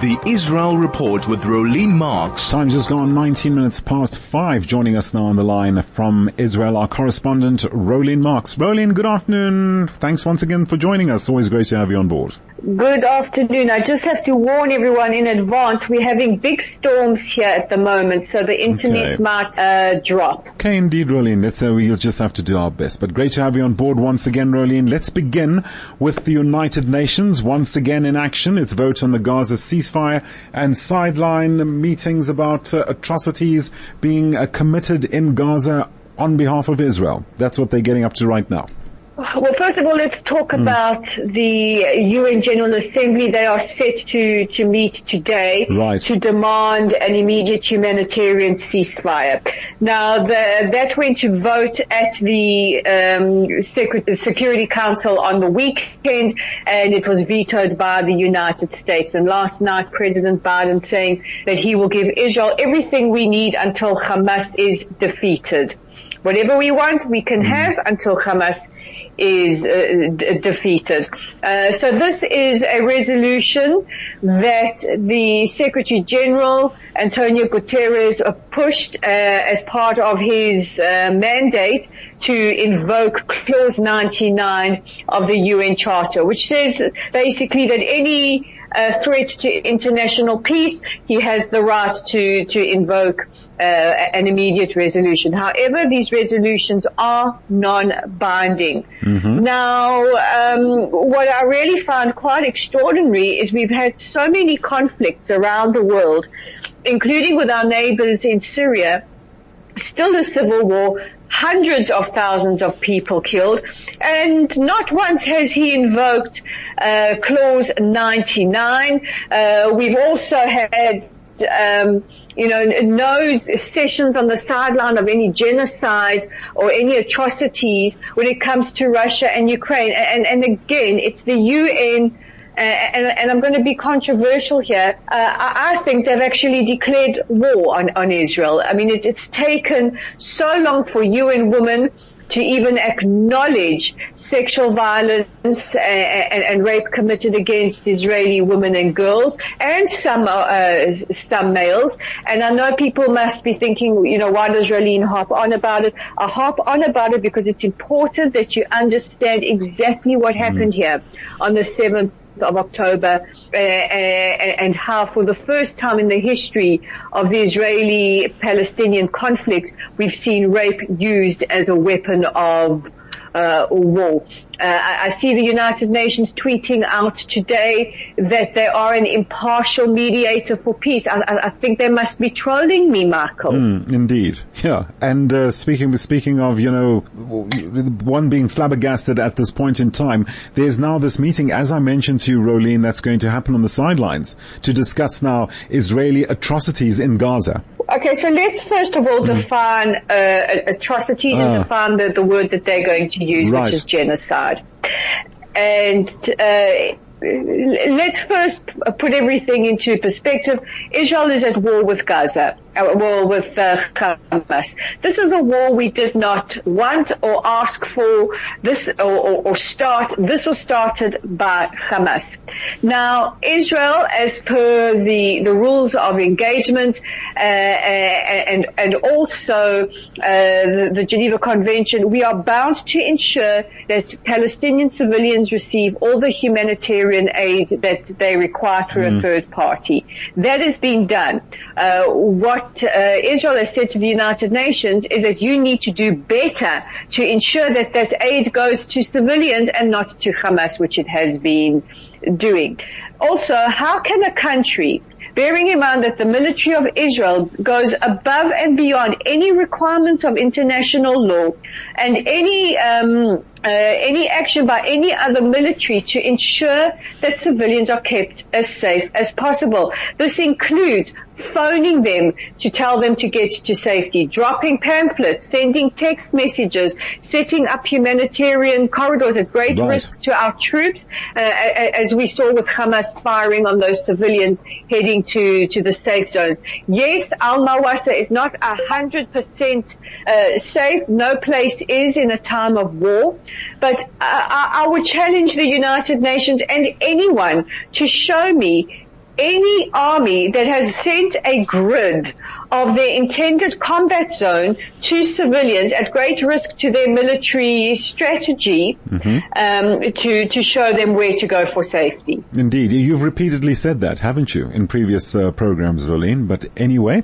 The Israel Report with Rolene Marks. Time just gone 19 minutes past five. Joining us now on the line from Israel, our correspondent, Rolene Marks. Rolene, good afternoon. Thanks once again for joining us. Always great to have you on board. Good afternoon. I just have to warn everyone in advance, we're having big storms here at the moment, so the internet Okay. might uh, drop. Okay, indeed, Rolene. Let's say we'll just have to do our best. But great to have you on board once again, Rolene. Let's begin with the United Nations once again in action. Its vote on the Gaza ceasefire and sideline meetings about uh, atrocities being uh, committed in Gaza on behalf of Israel. That's what they're getting up to right now. Well, first of all, let's talk Hmm. about the UN General Assembly. They are set to, to meet today Right. to demand an immediate humanitarian ceasefire. Now, the, that went to vote at the um, Secret, Security Council on the weekend, and it was vetoed by the United States. And last night, President Biden saying that he will give Israel everything we need until Hamas is defeated. Whatever we want, we can have until Hamas is uh, d- defeated. Uh, so this is a resolution that the Secretary General Antonio Guterres pushed uh, as part of his uh, mandate to invoke Clause 99 of the UN Charter, which says basically that any uh, threat to international peace, he has the right to to invoke uh, an immediate resolution. However, these resolutions are non-binding. Now, um, what I really found quite extraordinary is we've had so many conflicts around the world, including with our neighbors in Syria, still a civil war, hundreds of thousands of people killed, and not once has he invoked uh, clause 99. Uh, we've also had um, you know, no sessions on the sideline of any genocide or any atrocities when it comes to Russia and Ukraine. And, and again, it's the UN uh, and, and I'm going to be controversial here. Uh, I, I think they've actually declared war on, on Israel. I mean, it, it's taken so long for UN women to even acknowledge sexual violence and, and, and rape committed against Israeli women and girls and some uh, some males. And I know people must be thinking, you know, why does Rolene harp on about it? I harp on about it because it's important that you understand exactly what happened here on the 7th of October uh, uh, and how for the first time in the history of the Israeli-Palestinian conflict we've seen rape used as a weapon of uh, war. Uh, I, see the United Nations tweeting out today that they are an impartial mediator for peace. I, I, I think they must be trolling me, Michael. Mm, indeed, yeah. And uh, speaking speaking of, you know, one being flabbergasted at this point in time, there's now this meeting, as I mentioned to you, Rolene, that's going to happen on the sidelines to discuss now Israeli atrocities in Gaza. Okay, so let's first of all define uh, atrocities Ah. and define the, the word that they're going to use, Right. which is genocide. And uh, let's first put everything into perspective. Israel is at war with Gaza, uh, war with uh, Hamas. This is a war we did not want or ask for. This or, or, or start. This was started by Hamas. Now, Israel, as per the the rules of engagement uh, and and also uh, the, the Geneva Convention, we are bound to ensure that Palestinian civilians receive all the humanitarian aid that they require through a third party. That is being done. Uh, what uh, Israel has said to the United Nations is that you need to do better to ensure that that aid goes to civilians and not to Hamas, which it has been doing. Also, how can a country bearing in mind that the military of Israel goes above and beyond any requirements of international law and any um, uh, any action by any other military to ensure that civilians are kept as safe as possible. This includes phoning them to tell them to get to safety, dropping pamphlets, sending text messages, setting up humanitarian corridors at great Right. risk to our troops, uh, as we saw with Hamas firing on those civilians heading to, to the safe zones. Yes, Al Mawasi is not hundred percent uh, safe. No place is in a time of war, but uh, I, I would challenge the United Nations and anyone to show me any army that has sent a grid of their intended combat zone to civilians at great risk to their military strategy mm-hmm. um, to to show them where to go for safety. Indeed, you've repeatedly said that, haven't you, in previous uh, programs, Rolene? But anyway,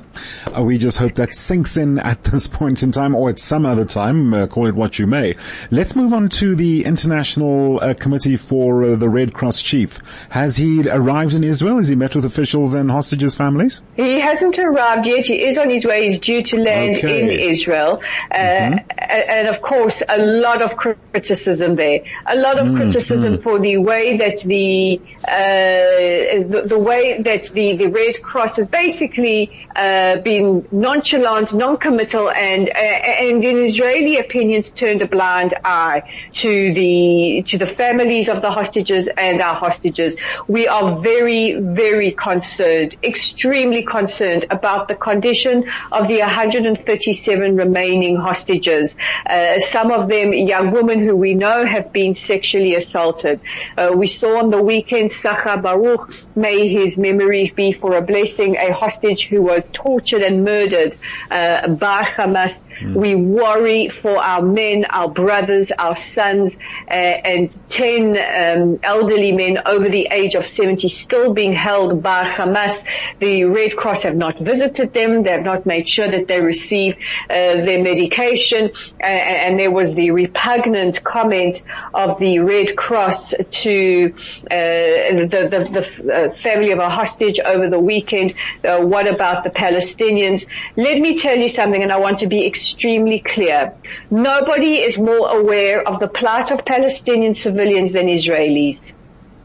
uh, we just hope that sinks in at this point in time, or at some other time. Uh, call it what you may. Let's move on to the International uh, Committee for uh, the Red Cross chief. Has he arrived in Israel? Has he met with officials and hostages' families? He hasn't arrived yet. He is on his way. He's due to land okay. in Israel. Uh, mm-hmm. And of course, a lot of criticism there. A lot of mm-hmm. criticism for the way that the, uh, the, the, way that the, the Red Cross has basically, uh, been nonchalant, non-committal and, uh, and in Israeli opinions turned a blind eye to the, to the families of the hostages and our hostages. We are very, very concerned, extremely concerned about the condition of the 137 remaining hostages. Uh, some of them young women who we know have been sexually assaulted. Uh, we saw on the weekend Sahar Baruch, may his memory be for a blessing, a hostage who was tortured and murdered uh, by Hamas Mm. We worry for our men, our brothers, our sons, uh, and 10 um, elderly men over the age of 70 still being held by Hamas. The Red Cross have not visited them. They have not made sure that they receive uh, their medication. And there was the repugnant comment of the Red Cross to uh, the, the, the uh, family of a hostage over the weekend. Uh, what about the Palestinians? Let me tell you something, and I want to be extremely clear. Nobody is more aware of the plight of Palestinian civilians than Israelis.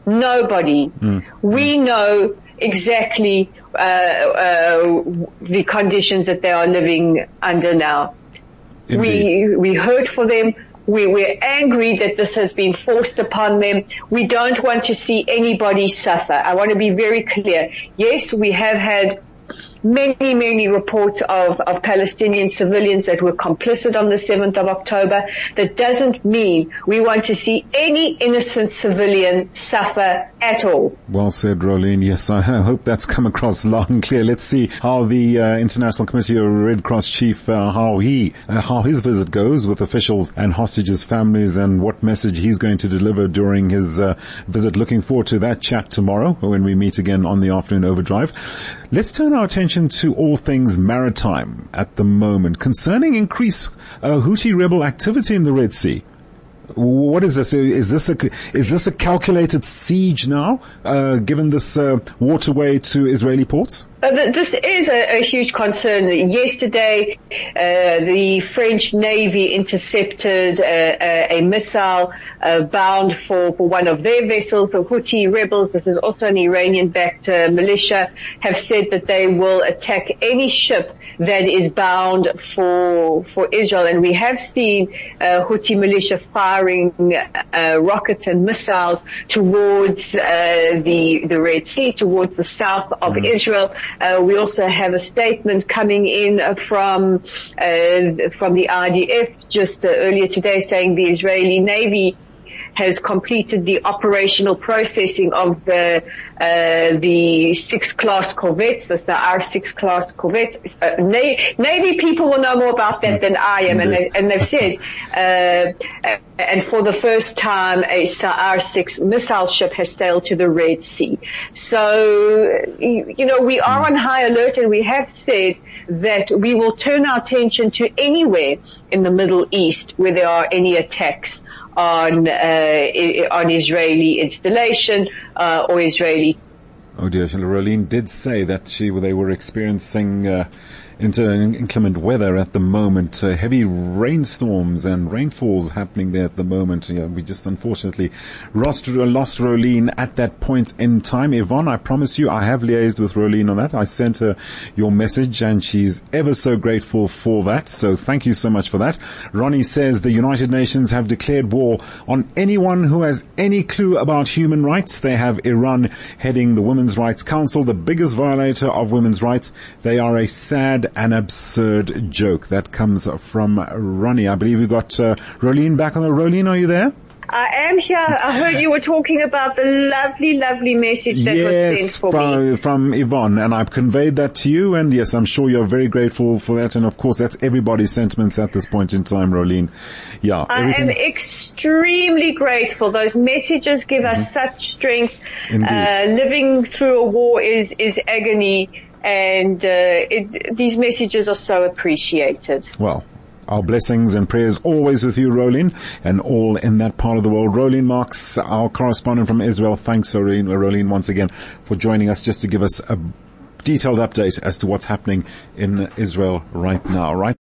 Nobody. Mm. We know exactly uh, uh, the conditions that they are living under now. Indeed. We we heard for them. We, we're angry that this has been forced upon them. We don't want to see anybody suffer. I want to be very clear. Yes, we have had many, many reports of, of Palestinian civilians that were complicit on the 7th of October. That doesn't mean we want to see any innocent civilian suffer at all. Well said, Rolene. Yes, I hope that's come across loud and clear. Let's see how the uh, International Committee of Red Cross chief, uh, how he, uh, how his visit goes with officials and hostages' families and what message he's going to deliver during his uh, visit. Looking forward to that chat tomorrow when we meet again on the afternoon overdrive. Let's turn our attention to all things maritime at the moment concerning increased uh, Houthi rebel activity in the Red Sea. What is this? Is this a is this a calculated siege now, uh, given this uh, waterway to Israeli ports? Uh, this is a, a, huge concern. Yesterday, uh, the French Navy intercepted uh, a, a missile uh, bound for, for one of their vessels. The Houthi rebels, this is also an Iranian-backed uh, militia, have said that they will attack any ship that is bound for for Israel. And we have seen uh, Houthi militia firing rockets and missiles towards the the Red Sea, towards the south of mm. Israel. Uh, we also have a statement coming in from uh, from the IDF just uh, earlier today saying the Israeli Navy has completed the operational processing of the uh, the six class corvettes, the Sa'ar six class corvettes. Uh, Navy people will know more about that than I am, and, they, and they've said, uh, and for the first time, a Sa'ar six missile ship has sailed to the Red Sea. So, you know, we are on high alert, and we have said that we will turn our attention to anywhere in the Middle East where there are any attacks on uh, on Israeli installation uh, or Israeli. Oh dear, Rolene did say that she they were experiencing uh, into inclement weather at the moment. Uh, heavy rainstorms and rainfalls happening there at the moment. We just unfortunately lost, lost Rolene at that point in time. Yvonne, I promise you, I have liaised with Rolene on that. I sent her your message and she's ever so grateful for that. So thank you so much for that. Ronnie says the United Nations have declared war on anyone who has any clue about human rights. They have Iran heading the Women's Rights Council, the biggest violator of women's rights. They are a sad an absurd joke. That comes from Ronnie. I believe we got uh, Rolene back on the. Rolene, are you there? I am here. I heard you were talking about the lovely, lovely message that was sent Yes, for me. from, from Yvonne, and I've conveyed that to you, and yes, I'm sure you're very grateful for that, and of course that's everybody's sentiments at this point in time, Rolene. Yeah, I am extremely grateful. Those messages give us such strength. Indeed. Uh, living through a war is, is agony and, uh, it, these messages are so appreciated. well, our blessings and prayers always with you, Rolene, and all in that part of the world. Rolene Marks, our correspondent from Israel, thanks, Rolene once again for joining us just to give us a detailed update as to what's happening in Israel right now, right?